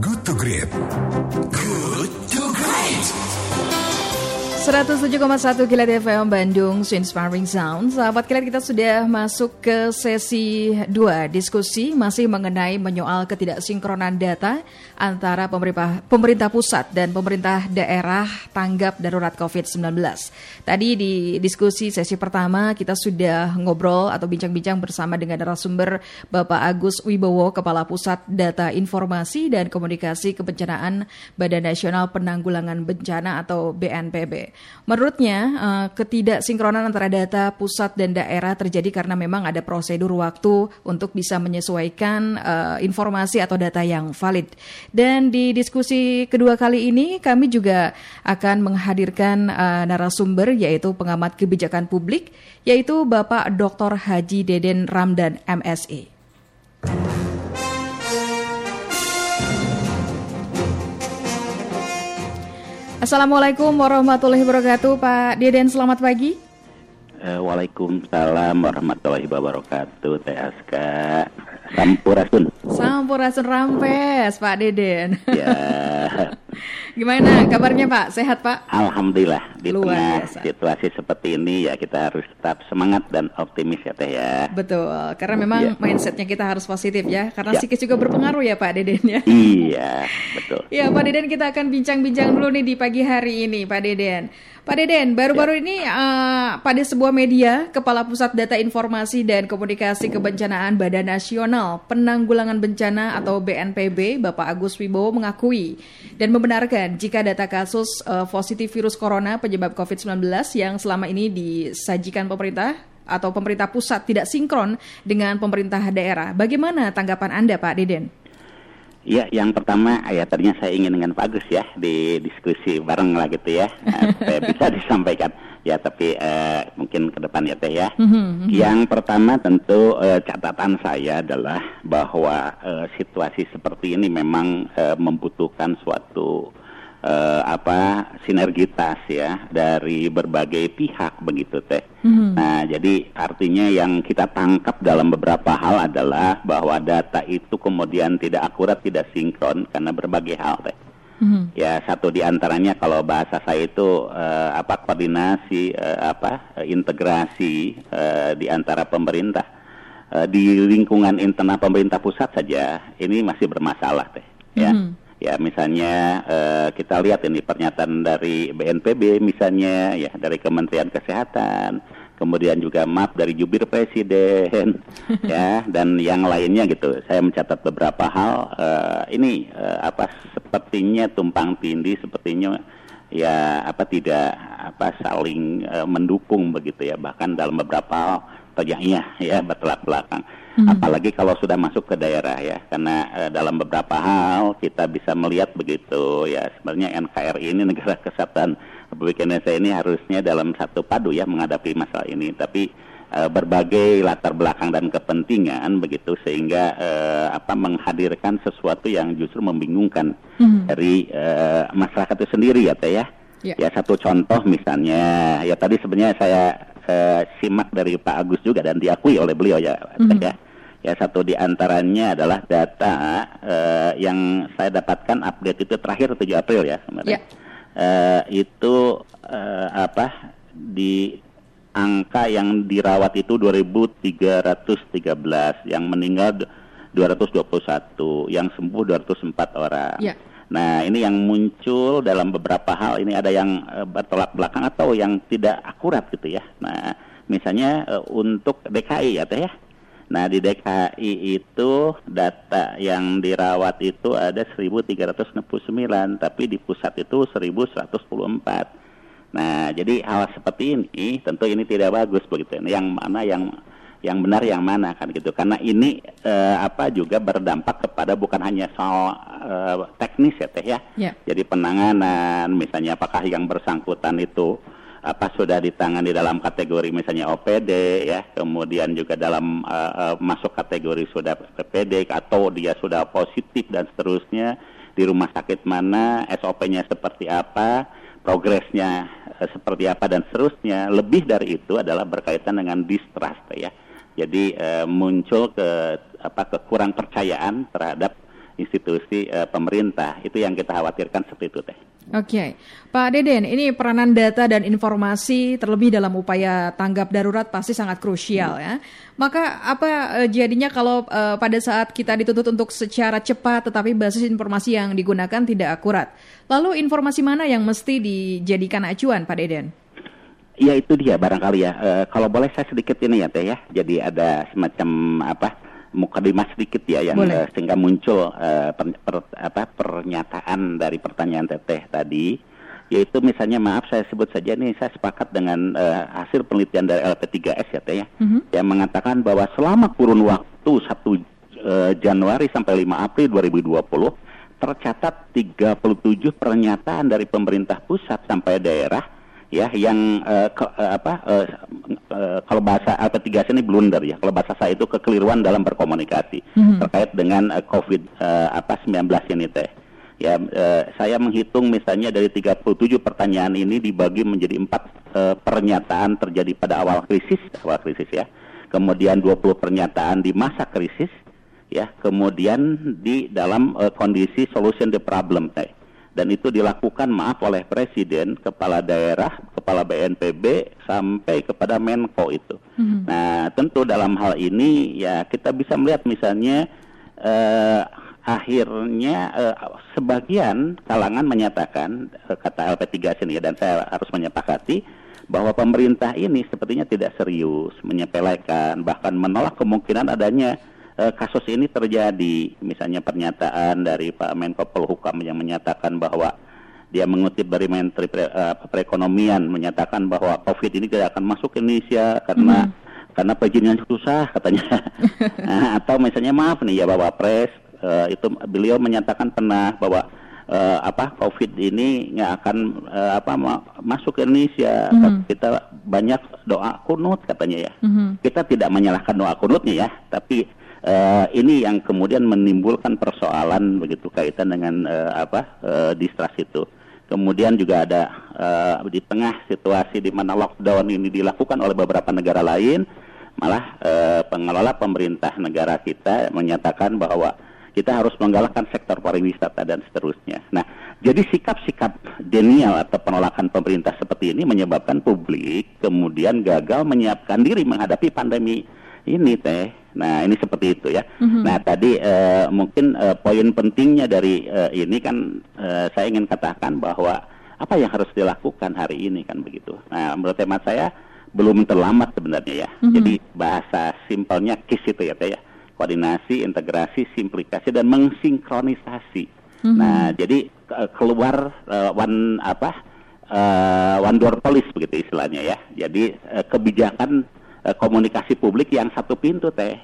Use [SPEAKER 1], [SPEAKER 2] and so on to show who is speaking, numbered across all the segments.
[SPEAKER 1] Good to Great. Good to Great.
[SPEAKER 2] 107,1 Kilat FM Bandung, so Inspiring Sound. Sahabat Kilat kita sudah masuk ke sesi 2 diskusi masih mengenai menyoal ketidaksinkronan data antara pemerintah, pemerintah pusat dan pemerintah daerah tanggap darurat COVID-19. Tadi di diskusi sesi pertama kita sudah ngobrol atau bincang-bincang bersama dengan narasumber Bapak Agus Wibowo, Kepala Pusat Data Informasi dan Komunikasi Kebencanaan Badan Nasional Penanggulangan Bencana atau BNPB. Menurutnya, uh, ketidaksinkronan antara data pusat dan daerah terjadi karena memang ada prosedur waktu untuk bisa menyesuaikan uh, informasi atau data yang valid. Dan di diskusi kedua kali ini kami juga akan menghadirkan uh, narasumber yaitu pengamat kebijakan publik yaitu Bapak Dr. Haji Deden Ramdan MSE. Assalamualaikum warahmatullahi wabarakatuh Pak Deden. Selamat pagi.
[SPEAKER 3] Eh, Waalaikumsalam warahmatullahi wabarakatuh Teh Aska Sampurasun.
[SPEAKER 2] Sampurasun Rampes Pak Deden.
[SPEAKER 3] Ya
[SPEAKER 2] Gimana kabarnya Pak? Sehat Pak?
[SPEAKER 3] Alhamdulillah di
[SPEAKER 2] Luar
[SPEAKER 3] tengah
[SPEAKER 2] biasa.
[SPEAKER 3] situasi seperti ini ya kita harus tetap semangat dan optimis ya Teh ya
[SPEAKER 2] Betul, karena memang
[SPEAKER 3] Ya.
[SPEAKER 2] mindsetnya kita harus positif ya Karena
[SPEAKER 3] Ya.
[SPEAKER 2] psikis juga berpengaruh ya Pak Deden ya
[SPEAKER 3] Iya betul
[SPEAKER 2] Ya Pak Deden kita akan bincang-bincang dulu nih di pagi hari ini Pak Deden Pak Deden, baru-baru ini eh, pada sebuah media Kepala Pusat Data Informasi dan Komunikasi Kebencanaan Badan Nasional Penanggulangan Bencana atau BNPB Bapak Agus Wibowo mengakui dan membenarkan jika data kasus eh, positif virus corona penyebab COVID-19 yang selama ini disajikan pemerintah atau pemerintah pusat tidak sinkron dengan pemerintah daerah. Bagaimana tanggapan Anda Pak Deden?
[SPEAKER 3] Ya, yang pertama ya tadinya saya ingin dengan Pak Agus ya di diskusi bareng lah gitu ya, Nah, supaya bisa disampaikan. Ya, tapi eh, mungkin ke depan ya Teh ya. Yang pertama tentu eh, catatan saya adalah bahwa eh, situasi seperti ini memang eh, membutuhkan suatu eh, apa sinergitas ya dari berbagai pihak begitu Teh. Nah, jadi artinya yang kita tangkap dalam beberapa hal adalah bahwa data itu kemudian tidak akurat, tidak sinkron karena berbagai hal Teh. Ya satu di antaranya kalau bahasa saya itu eh, apa koordinasi eh, apa eh, integrasi eh, di antara pemerintah. Eh, di lingkungan internal pemerintah pusat saja ini masih bermasalah teh. Ya ya misalnya eh, kita lihat ini pernyataan dari BNPB misalnya ya dari Kementerian Kesehatan kemudian juga map dari jubir presiden ya dan yang lainnya gitu. Saya mencatat beberapa hal eh, ini eh, apa sepertinya tumpang tindih sepertinya ya apa tidak apa saling eh, mendukung begitu ya. Bahkan dalam beberapa hal terjadinya ya bertolak belakang. Apalagi kalau sudah masuk ke daerah ya. Karena eh, dalam beberapa hal kita bisa melihat begitu ya. Sebenarnya NKRI ini negara kesatuan Republik Indonesia ini harusnya dalam satu padu ya menghadapi masalah ini. Tapi eh, berbagai latar belakang dan kepentingan begitu sehingga eh, apa menghadirkan sesuatu yang justru membingungkan dari eh, masyarakat itu sendiri ya teh ya.
[SPEAKER 2] Ya.
[SPEAKER 3] ya satu contoh misalnya ya tadi sebenarnya saya eh, simak dari Pak Agus juga dan diakui oleh beliau ya Teh, ya ya satu di antaranya adalah data eh, yang saya dapatkan update itu terakhir 7 April ya
[SPEAKER 2] Ya.
[SPEAKER 3] kemarin Eh, itu eh, apa di angka yang dirawat itu 2313 yang meninggal 221 yang sembuh 204 orang
[SPEAKER 2] Ya.
[SPEAKER 3] Nah, ini yang muncul dalam beberapa hal ini ada yang eh, bertolak belakang atau yang tidak akurat gitu ya. Nah, misalnya eh, untuk DKI ya Teh ya. Nah, di DKI itu data yang dirawat itu ada 1369, tapi di pusat itu 1114. Nah, jadi hal seperti ini tentu ini tidak bagus begitu. Yang mana yang yang benar yang mana kan gitu. Karena ini eh, apa juga berdampak kepada bukan hanya soal eh, teknis ya teh ya.
[SPEAKER 2] Ya.
[SPEAKER 3] jadi penanganan misalnya apakah yang bersangkutan itu apa sudah ditangani dalam kategori misalnya OPD ya. Kemudian juga dalam eh, eh, masuk kategori sudah PPD atau dia sudah positif dan seterusnya di rumah sakit mana SOP-nya seperti apa progresnya eh, seperti apa dan seterusnya. Lebih dari itu adalah berkaitan dengan distrust ya Jadi uh, muncul ke apa kekurang percayaan terhadap institusi uh, pemerintah itu yang kita khawatirkan seperti itu teh.
[SPEAKER 2] Oke, okay. Pak Deden, ini peranan data dan informasi terlebih dalam upaya tanggap darurat pasti sangat krusial ya. Maka apa uh, jadinya kalau pada saat kita dituntut untuk secara cepat tetapi basis informasi yang digunakan tidak akurat? Lalu informasi mana yang mesti dijadikan acuan, Pak Deden?
[SPEAKER 3] Ya itu dia barangkali ya. Uh, kalau boleh saya sedikit ini ya teh ya. Jadi ada semacam apa? mukadimah sedikit ya yang uh, sehingga muncul uh, per, per, apa, pernyataan dari pertanyaan teteh tadi yaitu misalnya maaf saya sebut saja nih saya sepakat dengan uh, hasil penelitian dari LP3S ya teh ya mm-hmm. yang mengatakan bahwa selama kurun waktu 1 uh, Januari sampai 5 April 2020 tercatat 37 pernyataan dari pemerintah pusat sampai daerah ya yang uh, ke, uh, apa uh, uh, kalau bahasa apa tiga ini blunder ya. Kalau bahasa saya itu kekeliruan dalam berkomunikasi mm-hmm. terkait dengan uh, covid uh, apa 19 ini teh. Ya uh, saya menghitung misalnya dari 37 pertanyaan ini dibagi menjadi empat uh, pernyataan terjadi pada awal krisis awal krisis ya. Kemudian 20 pernyataan di masa krisis ya. Kemudian di dalam uh, kondisi solution the problem teh dan itu dilakukan maaf oleh presiden, kepala daerah, kepala BNPB sampai kepada Menko itu. Mm-hmm. Nah, tentu dalam hal ini ya kita bisa melihat misalnya eh, akhirnya eh, sebagian kalangan menyatakan eh, kata LP3 sini dan saya harus menyepakati bahwa pemerintah ini sepertinya tidak serius, menyepelekan bahkan menolak kemungkinan adanya uh, kasus ini terjadi. Misalnya pernyataan dari Pak Menko Polhukam yang menyatakan bahwa dia mengutip dari Menteri Pre, uh, Perekonomian menyatakan bahwa COVID ini tidak akan masuk ke Indonesia karena mm. karena perizinannya susah katanya. nah, atau misalnya maaf nih ya Bapak Pres uh, itu beliau menyatakan pernah bahwa uh, apa COVID ini nggak akan uh, apa ma masuk ke Indonesia. Mm -hmm. Kita banyak doa kunut katanya ya. Mm -hmm. Kita tidak menyalahkan doa kunutnya ya, tapi uh, ini yang kemudian menimbulkan persoalan begitu kaitan dengan uh, apa uh, distrust itu. Kemudian juga ada uh, di tengah situasi di mana lockdown ini dilakukan oleh beberapa negara lain, malah uh, pengelola pemerintah negara kita menyatakan bahwa kita harus menggalakkan sektor pariwisata dan seterusnya. Nah, jadi sikap-sikap denial atau penolakan pemerintah seperti ini menyebabkan publik kemudian gagal menyiapkan diri menghadapi pandemi ini teh. Nah ini seperti itu ya. Mm-hmm. Nah tadi uh, mungkin uh, poin pentingnya dari uh, ini kan uh, saya ingin katakan bahwa apa yang harus dilakukan hari ini kan begitu. Nah menurut hemat saya belum terlambat sebenarnya ya. Mm-hmm. Jadi bahasa simpelnya KIS itu ya ya. Koordinasi, integrasi, simplikasi dan mensinkronisasi. Mm-hmm. Nah jadi keluar uh, one apa uh, one door police begitu istilahnya ya. Jadi uh, kebijakan komunikasi publik yang satu pintu teh.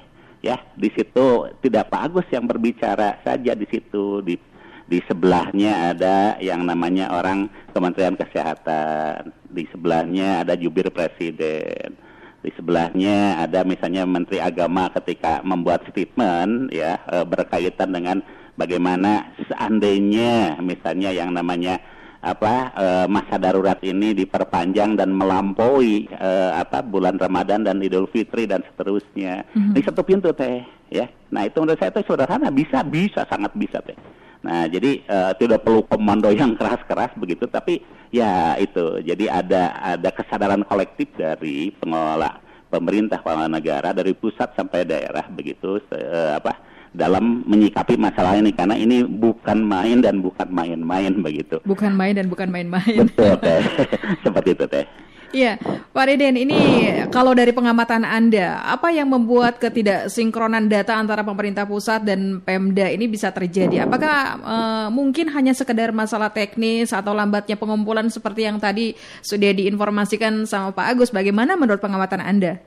[SPEAKER 3] Ya di situ tidak Pak Agus yang berbicara saja di situ. Di di sebelahnya ada yang namanya orang Kementerian Kesehatan di sebelahnya ada jubir presiden di sebelahnya ada misalnya Menteri Agama ketika membuat statement ya eh, berkaitan dengan bagaimana seandainya misalnya yang namanya apa uh, masa darurat ini diperpanjang dan melampaui uh, apa bulan Ramadan dan Idul Fitri dan seterusnya. Mm-hmm. Di satu pintu teh ya. Nah, itu menurut saya itu sederhana, bisa bisa sangat bisa teh. Nah, jadi uh, tidak perlu komando yang keras-keras begitu, tapi ya itu. Jadi ada ada kesadaran kolektif dari pengelola pemerintah kepala negara dari pusat sampai daerah begitu uh, apa dalam menyikapi masalah ini karena ini bukan main dan bukan main-main begitu.
[SPEAKER 2] Bukan main dan bukan main-main.
[SPEAKER 3] Betul teh. Seperti itu teh.
[SPEAKER 2] Iya, Pak Reden, ini kalau dari pengamatan Anda, apa yang membuat ketidaksinkronan data antara pemerintah pusat dan Pemda ini bisa terjadi? Apakah uh, mungkin hanya sekedar masalah teknis atau lambatnya pengumpulan seperti yang tadi sudah diinformasikan sama Pak Agus? Bagaimana menurut pengamatan Anda?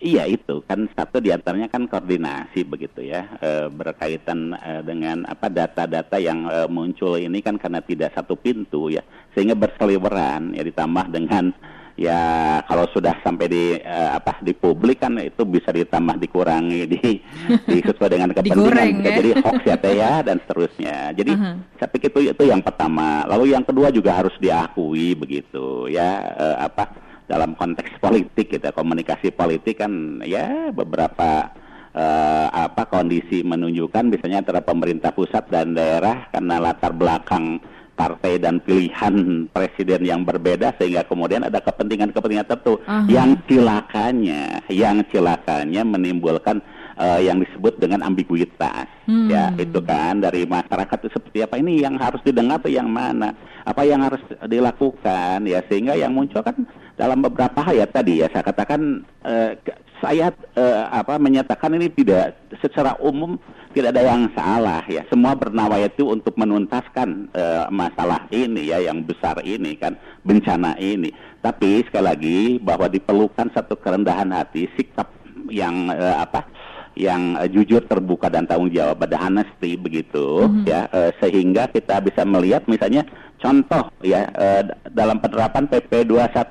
[SPEAKER 3] Iya itu. Kan satu di antaranya kan koordinasi begitu ya. E, berkaitan e, dengan apa data-data yang e, muncul ini kan karena tidak satu pintu ya. Sehingga berseliweran ya ditambah dengan ya kalau sudah sampai di e, apa di publik kan itu bisa ditambah dikurangi di, di sesuai dengan kepentingan ya? jadi hoax ya teh ya dan seterusnya. Jadi uh -huh. saya pikir itu itu yang pertama. Lalu yang kedua juga harus diakui begitu ya e, apa dalam konteks politik gitu komunikasi politik kan ya beberapa uh, apa kondisi menunjukkan misalnya antara pemerintah pusat dan daerah karena latar belakang partai dan pilihan presiden yang berbeda sehingga kemudian ada kepentingan-kepentingan tertentu uh -huh. yang cilakanya yang cilakanya menimbulkan uh, yang disebut dengan ambiguitas hmm. ya itu kan dari masyarakat itu seperti apa ini yang harus didengar atau yang mana apa yang harus dilakukan ya sehingga yang muncul kan dalam beberapa ayat tadi ya saya katakan uh, saya uh, apa menyatakan ini tidak secara umum tidak ada yang salah ya semua bernama itu untuk menuntaskan uh, masalah ini ya yang besar ini kan bencana ini tapi sekali lagi bahwa diperlukan satu kerendahan hati sikap yang uh, apa yang uh, jujur terbuka dan tanggung jawab pada honesty begitu mm-hmm. ya uh, sehingga kita bisa melihat misalnya contoh ya uh, dalam penerapan PP 21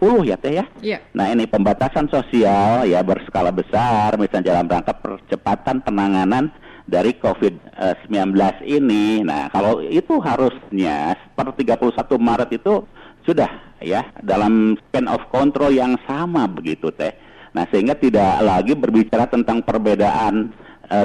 [SPEAKER 3] 2020 ya teh ya. Yeah. Nah, ini pembatasan sosial ya berskala besar misalnya dalam rangka percepatan penanganan dari COVID-19 ini. Nah, kalau itu harusnya per 31 Maret itu sudah ya dalam span of control yang sama begitu teh. Nah, sehingga tidak lagi berbicara tentang perbedaan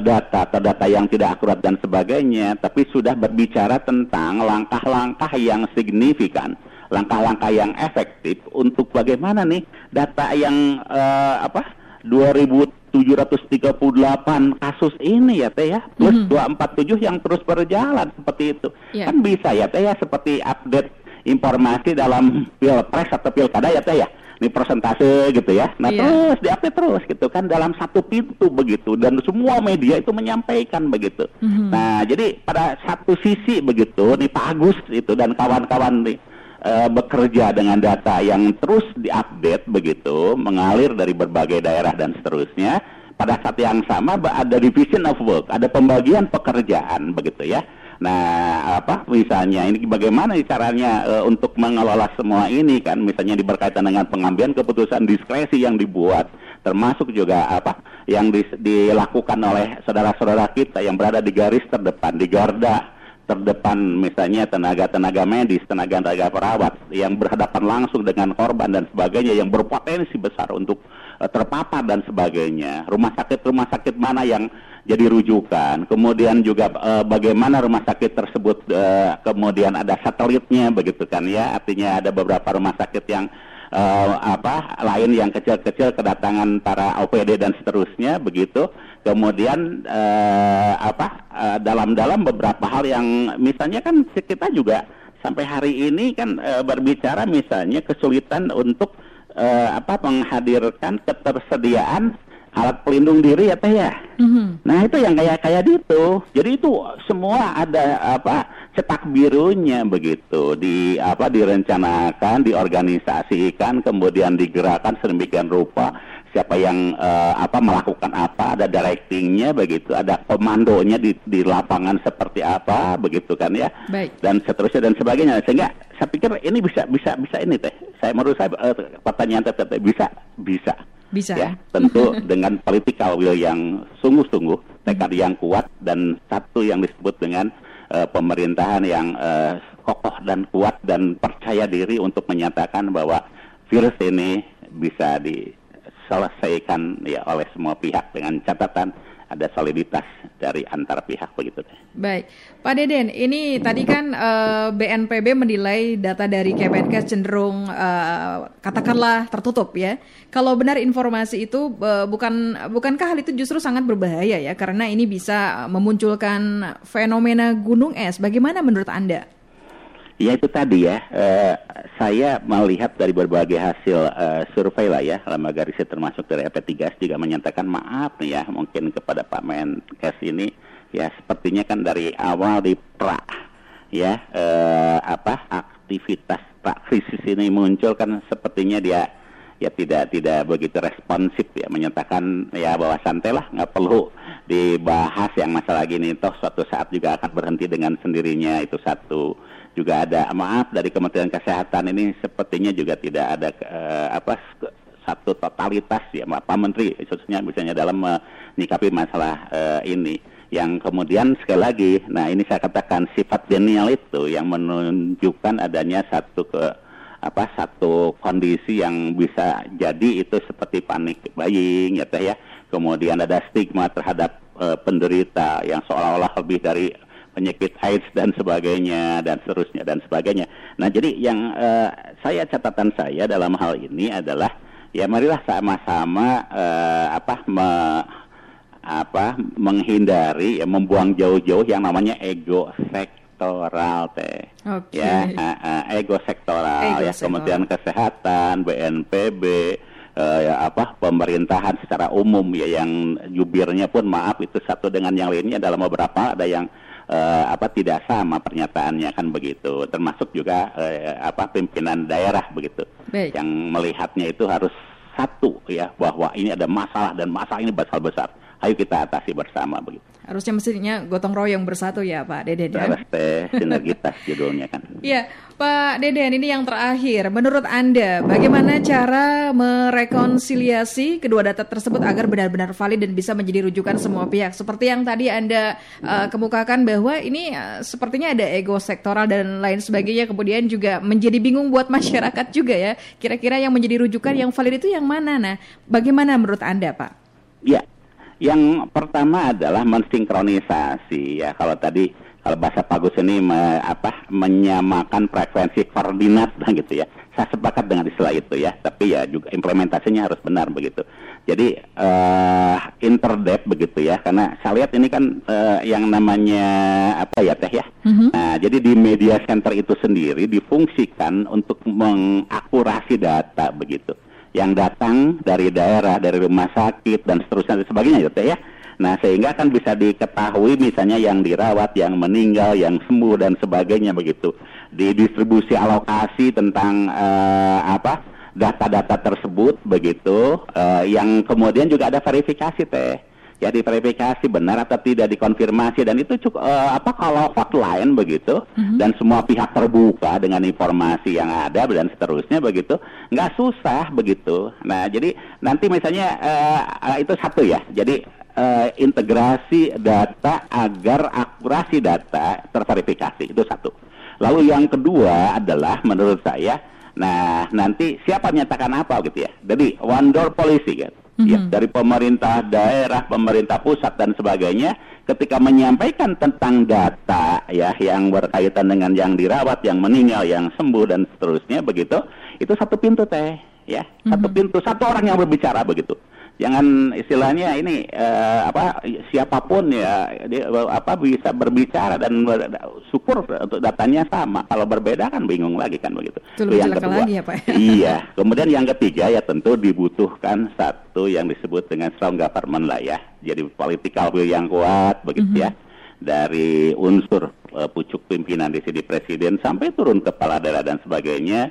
[SPEAKER 3] data atau data yang tidak akurat dan sebagainya, tapi sudah berbicara tentang langkah-langkah yang signifikan, langkah-langkah yang efektif untuk bagaimana nih data yang uh, apa 2738 kasus ini ya teh ya plus mm -hmm. 247 yang terus berjalan seperti itu yeah. kan bisa ya teh ya seperti update informasi dalam pilpres atau pilkada ya teh ya ini persentase gitu ya. Nah yeah. terus diupdate terus gitu kan dalam satu pintu begitu dan semua media itu menyampaikan begitu. Mm-hmm. Nah jadi pada satu sisi begitu nih Pak Agus itu dan kawan-kawan nih uh, bekerja dengan data yang terus diupdate begitu mengalir dari berbagai daerah dan seterusnya. Pada saat yang sama ada division of work, ada pembagian pekerjaan begitu ya. Nah, apa misalnya ini bagaimana caranya uh, untuk mengelola semua ini kan misalnya diberkaitan dengan pengambilan keputusan diskresi yang dibuat termasuk juga apa yang di, dilakukan oleh saudara-saudara kita yang berada di garis terdepan di garda terdepan misalnya tenaga-tenaga medis, tenaga-tenaga perawat yang berhadapan langsung dengan korban dan sebagainya yang berpotensi besar untuk uh, terpapar dan sebagainya. Rumah sakit-rumah sakit mana yang jadi rujukan. Kemudian juga uh, bagaimana rumah sakit tersebut uh, kemudian ada satelitnya begitu kan ya. Artinya ada beberapa rumah sakit yang uh, apa lain yang kecil-kecil kedatangan para OPD dan seterusnya begitu. Kemudian uh, apa dalam-dalam beberapa hal yang misalnya kan kita juga sampai hari ini kan uh, berbicara misalnya kesulitan untuk apa menghadirkan ketersediaan alat pelindung diri ya teh ya. Mm-hmm. Nah itu yang kayak kayak gitu. Jadi itu semua ada apa cetak birunya begitu di apa direncanakan, diorganisasikan, kemudian digerakkan sedemikian rupa siapa yang uh, apa melakukan apa, ada directingnya begitu, ada komandonya di di lapangan seperti apa begitu kan ya. Baik. Dan seterusnya dan sebagainya. Sehingga saya pikir ini bisa bisa bisa ini teh. Saya menurut saya uh, pertanyaan teh bisa bisa
[SPEAKER 2] bisa.
[SPEAKER 3] Ya, tentu dengan political will yang sungguh-sungguh, tekad yang kuat dan satu yang disebut dengan uh, pemerintahan yang uh, kokoh dan kuat dan percaya diri untuk menyatakan bahwa virus ini bisa diselesaikan ya oleh semua pihak dengan catatan ada soliditas dari antar pihak begitu.
[SPEAKER 2] Baik, Pak Deden, ini tadi kan uh, eh, BNPB menilai data dari Kemenkes cenderung uh, katakanlah tertutup ya. Kalau benar informasi itu uh, bukan bukankah hal itu justru sangat berbahaya ya karena ini bisa memunculkan fenomena gunung es. Bagaimana menurut Anda?
[SPEAKER 3] Ya itu tadi ya, uh, saya melihat dari berbagai hasil uh, survei lah ya, lembaga riset termasuk dari EP3 juga menyatakan maaf nih ya, mungkin kepada Pak Menkes ini, ya sepertinya kan dari awal di pra ya uh, apa aktivitas Pak krisis ini muncul kan sepertinya dia ya tidak tidak begitu responsif ya. Menyatakan ya bahwa santai lah nggak perlu dibahas yang masalah gini. Toh suatu saat juga akan berhenti dengan sendirinya itu satu juga ada. Maaf dari Kementerian Kesehatan ini sepertinya juga tidak ada uh, apa satu totalitas ya Pak Menteri khususnya misalnya dalam menyikapi masalah uh, ini. Yang kemudian sekali lagi nah ini saya katakan sifat denial itu yang menunjukkan adanya satu ke apa satu kondisi yang bisa jadi itu seperti panik buying ya teh ya. Kemudian ada stigma terhadap uh, penderita yang seolah-olah lebih dari penyakit AIDS dan sebagainya dan seterusnya dan sebagainya nah jadi yang uh, saya catatan saya dalam hal ini adalah ya marilah sama-sama uh, apa me, apa menghindari ya membuang jauh-jauh yang namanya ego sektoral teh.
[SPEAKER 2] Okay.
[SPEAKER 3] Ya, uh, uh, ego sektoral ego ya, sektoral. Kementerian Kesehatan, BNPB, uh, ya apa pemerintahan secara umum ya yang jubirnya pun maaf itu satu dengan yang lainnya dalam beberapa ada yang uh, apa tidak sama pernyataannya kan begitu. Termasuk juga uh, apa pimpinan daerah begitu. Baik. yang melihatnya itu harus satu ya bahwa ini ada masalah dan masalah ini besar besar ayo kita atasi bersama begitu
[SPEAKER 2] Harusnya mestinya gotong royong bersatu ya Pak Deden. Ya?
[SPEAKER 3] Teh sinergitas judulnya kan.
[SPEAKER 2] Iya, Pak Deden ini yang terakhir. Menurut Anda, bagaimana cara merekonsiliasi kedua data tersebut agar benar-benar valid dan bisa menjadi rujukan semua pihak? Seperti yang tadi Anda uh, kemukakan bahwa ini uh, sepertinya ada ego sektoral dan lain sebagainya. Kemudian juga menjadi bingung buat masyarakat juga ya. Kira-kira yang menjadi rujukan yang valid itu yang mana? Nah, bagaimana menurut Anda Pak?
[SPEAKER 3] Ya, yang pertama adalah mensinkronisasi ya kalau tadi kalau bahasa Bagus ini me, apa menyamakan frekuensi koordinat gitu ya. Saya sepakat dengan istilah itu ya, tapi ya juga implementasinya harus benar begitu. Jadi uh, interdep begitu ya, karena saya lihat ini kan uh, yang namanya apa ya teh ya. Mm-hmm. Nah, jadi di media center itu sendiri difungsikan untuk mengakurasi data begitu yang datang dari daerah, dari rumah sakit dan seterusnya dan sebagainya gitu ya. Nah, sehingga kan bisa diketahui misalnya yang dirawat, yang meninggal, yang sembuh dan sebagainya begitu. Di distribusi alokasi tentang uh, apa? data-data tersebut begitu uh, yang kemudian juga ada verifikasi teh ya diverifikasi benar atau tidak dikonfirmasi. Dan itu cukup uh, apa kalau hotline begitu mm-hmm. dan semua pihak terbuka dengan informasi yang ada dan seterusnya begitu nggak susah begitu. Nah jadi nanti misalnya uh, itu satu ya. Jadi uh, integrasi data agar akurasi data terverifikasi. Itu satu. Lalu yang kedua adalah menurut saya nah nanti siapa menyatakan apa gitu ya? Jadi one door policy kan mm-hmm. ya dari pemerintah daerah, pemerintah pusat dan sebagainya ketika menyampaikan tentang data ya yang berkaitan dengan yang dirawat, yang meninggal, yang sembuh dan seterusnya begitu, itu satu pintu teh ya, mm-hmm. satu pintu, satu orang yang berbicara begitu jangan istilahnya ini uh, apa siapa pun ya dia, apa bisa berbicara dan ber, syukur untuk datanya sama. Kalau berbeda kan bingung lagi kan begitu.
[SPEAKER 2] Itu yang kedua. lagi ya, Pak.
[SPEAKER 3] iya. Kemudian yang ketiga ya tentu dibutuhkan satu yang disebut dengan strong government lah ya. Jadi political will yang kuat begitu mm -hmm. ya. Dari unsur uh, pucuk pimpinan di sini presiden sampai turun kepala daerah dan sebagainya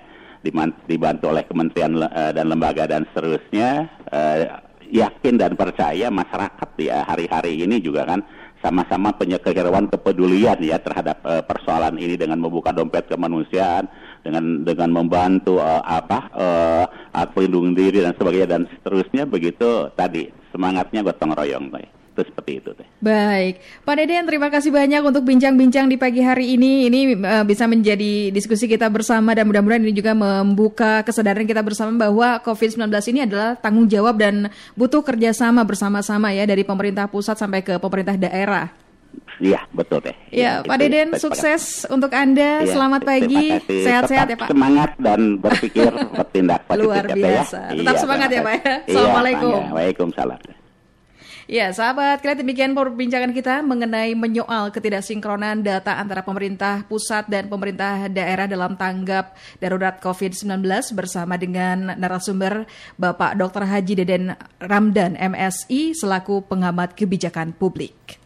[SPEAKER 3] dibantu oleh kementerian uh, dan lembaga dan seterusnya uh, yakin dan percaya masyarakat ya hari-hari ini juga kan sama-sama punya keheruan kepedulian ya terhadap uh, persoalan ini dengan membuka dompet kemanusiaan dengan dengan membantu uh, apa uh, pelindung diri dan sebagainya dan seterusnya begitu tadi semangatnya gotong royong. Baik itu seperti itu teh.
[SPEAKER 2] Baik, Pak Deden terima kasih banyak untuk bincang-bincang di pagi hari ini. Ini uh, bisa menjadi diskusi kita bersama dan mudah-mudahan ini juga membuka kesadaran kita bersama bahwa COVID-19 ini adalah tanggung jawab dan butuh kerjasama bersama-sama ya dari pemerintah pusat sampai ke pemerintah daerah.
[SPEAKER 3] Iya, betul teh.
[SPEAKER 2] Ya, ya Pak Deden, sukses untuk Anda. Ya, Selamat pagi, sehat-sehat ya Pak.
[SPEAKER 3] Semangat dan berpikir bertindak
[SPEAKER 2] positif Luar biasa. Ya, Tetap iya, semangat ya Pak ya. Assalamualaikum.
[SPEAKER 3] Iya, Waalaikumsalam.
[SPEAKER 2] Ya, sahabat, kalian demikian perbincangan kita mengenai menyoal ketidaksinkronan data antara pemerintah pusat dan pemerintah daerah dalam tanggap darurat COVID-19 bersama dengan narasumber Bapak Dr. Haji Deden Ramdan MSI selaku pengamat kebijakan publik.